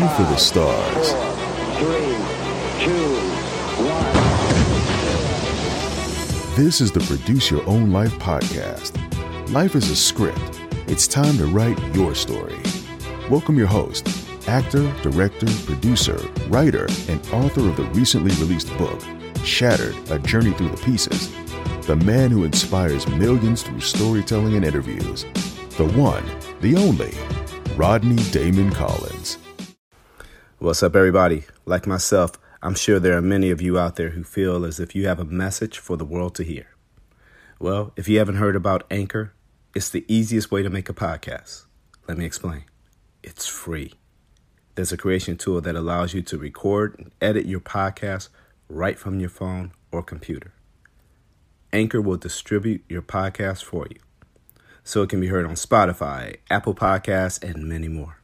go for the stars. This is the Produce Your Own Life podcast. Life is a script. It's time to write your story. Welcome your host, actor, director, producer, writer, and author of the recently released book, Shattered A Journey Through the Pieces. The man who inspires millions through storytelling and interviews. The one, the only, Rodney Damon Collins. What's up, everybody? Like myself, I'm sure there are many of you out there who feel as if you have a message for the world to hear. Well, if you haven't heard about Anchor, it's the easiest way to make a podcast. Let me explain. It's free. There's a creation tool that allows you to record and edit your podcast right from your phone or computer. Anchor will distribute your podcast for you so it can be heard on Spotify, Apple Podcasts, and many more.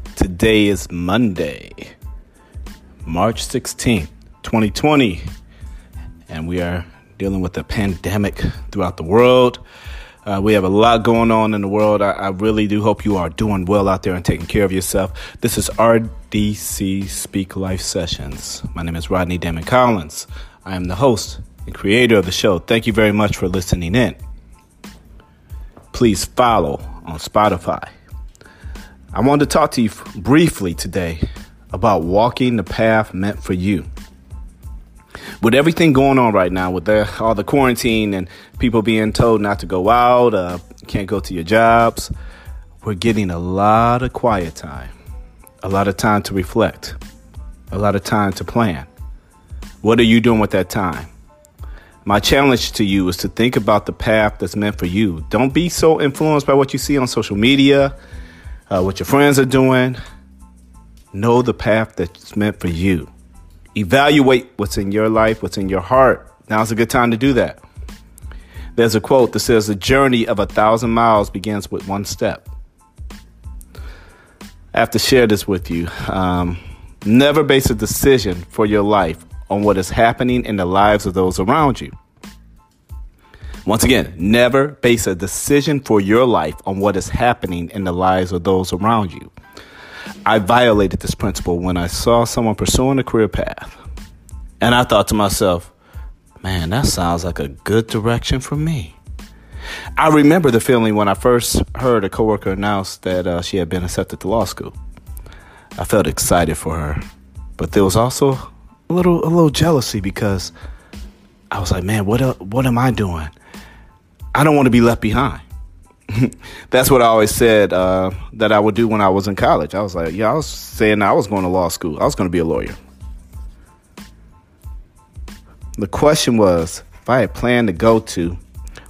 Today is Monday, March 16th, 2020, and we are dealing with a pandemic throughout the world. Uh, we have a lot going on in the world. I, I, really do hope you are doing well out there and taking care of yourself. This is RDC Speak Life Sessions. My name is Rodney Damon Collins. I am the host and creator of the show. Thank you very much for listening in. Please follow on Spotify. I wanted to talk to you briefly today about walking the path meant for you. With everything going on right now, with the, all the quarantine and people being told not to go out, uh, can't go to your jobs, we're getting a lot of quiet time, a lot of time to reflect, a lot of time to plan. What are you doing with that time? My challenge to you is to think about the path that's meant for you. Don't be so influenced by what you see on social media uh, what your friends are doing. Know the path that's meant for you. Evaluate what's in your life, what's in your heart. Now's a good time to do that. There's a quote that says, The journey of a thousand miles begins with one step. I have to share this with you. Um, never base a decision for your life on what is happening in the lives of those around you. Once again, never base a decision for your life on what is happening in the lives of those around you. I violated this principle when I saw someone pursuing a career path. And I thought to myself, man, that sounds like a good direction for me. I remember the feeling when I first heard a coworker announce that uh, she had been accepted to law school. I felt excited for her, but there was also a little a little jealousy because I was like, man, what uh, what am I doing? I don't want to be left behind. That's what I always said uh, that I would do when I was in college. I was like, yeah, I was saying I was going to law school. I was going to be a lawyer. The question was, if I had planned to go to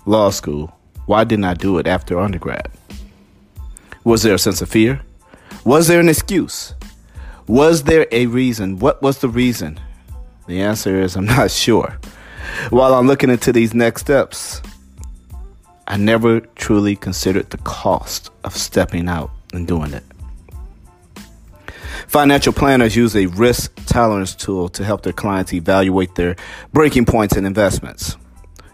law school, why didn't I do it after undergrad? Was there a sense of fear? Was there an excuse? Was there a reason? What was the reason? The answer is I'm not sure. While I'm looking into these next steps, I never truly considered the cost of stepping out and doing it. Financial planners use a risk tolerance tool to help their clients evaluate their breaking points in investments.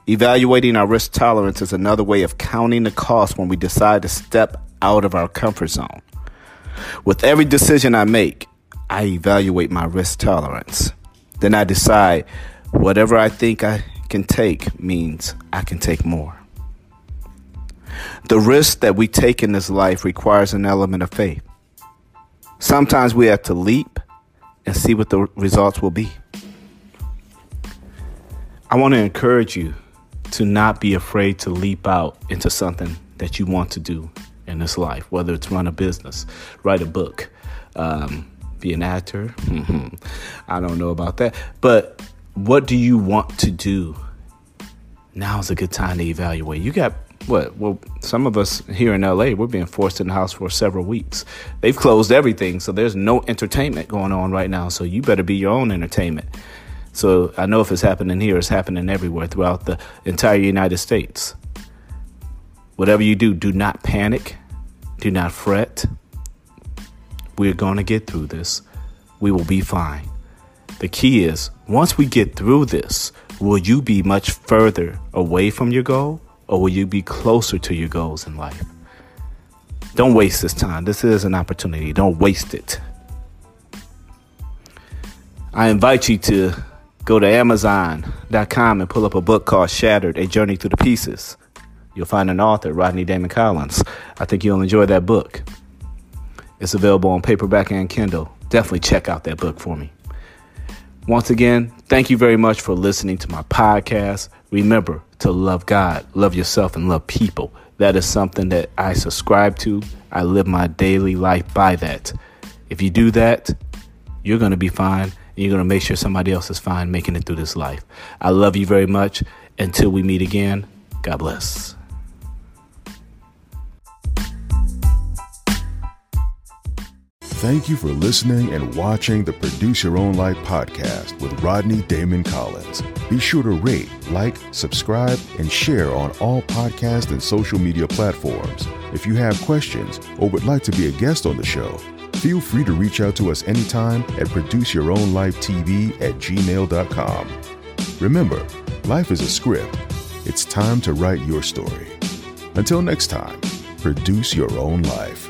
Evaluating our risk tolerance is another way of counting the cost when we decide to step out of our comfort zone. With every decision I make, I evaluate my risk tolerance. Then I decide whatever I think I can take means I can take more. The risk that we take in this life requires an element of faith. Sometimes we have to leap and see what the results will be. I want to encourage you to not be afraid to leap out into something that you want to do in this life, whether it's run a business, write a book, um, be an actor. I don't know about that. But what do you want to do? Now is a good time to evaluate. You got what? Well, some of us here in LA, we're being forced in the house for several weeks. They've closed everything, so there's no entertainment going on right now. So you better be your own entertainment. So I know if it's happening here, it's happening everywhere throughout the entire United States. Whatever you do, do not panic, do not fret. We're going to get through this. We will be fine. The key is once we get through this, will you be much further away from your goal or will you be closer to your goals in life? Don't waste this time. This is an opportunity. Don't waste it. I invite you to go to Amazon.com and pull up a book called Shattered A Journey Through the Pieces. You'll find an author, Rodney Damon Collins. I think you'll enjoy that book. It's available on paperback and Kindle. Definitely check out that book for me. Once again, thank you very much for listening to my podcast. Remember to love God, love yourself, and love people. That is something that I subscribe to. I live my daily life by that. If you do that, you're going to be fine. And you're going to make sure somebody else is fine making it through this life. I love you very much. Until we meet again, God bless. Thank you for listening and watching the Produce Your Own Life podcast with Rodney Damon Collins. Be sure to rate, like, subscribe, and share on all podcast and social media platforms. If you have questions or would like to be a guest on the show, feel free to reach out to us anytime at produceyourownlifetv at gmail.com. Remember, life is a script. It's time to write your story. Until next time, produce your own life.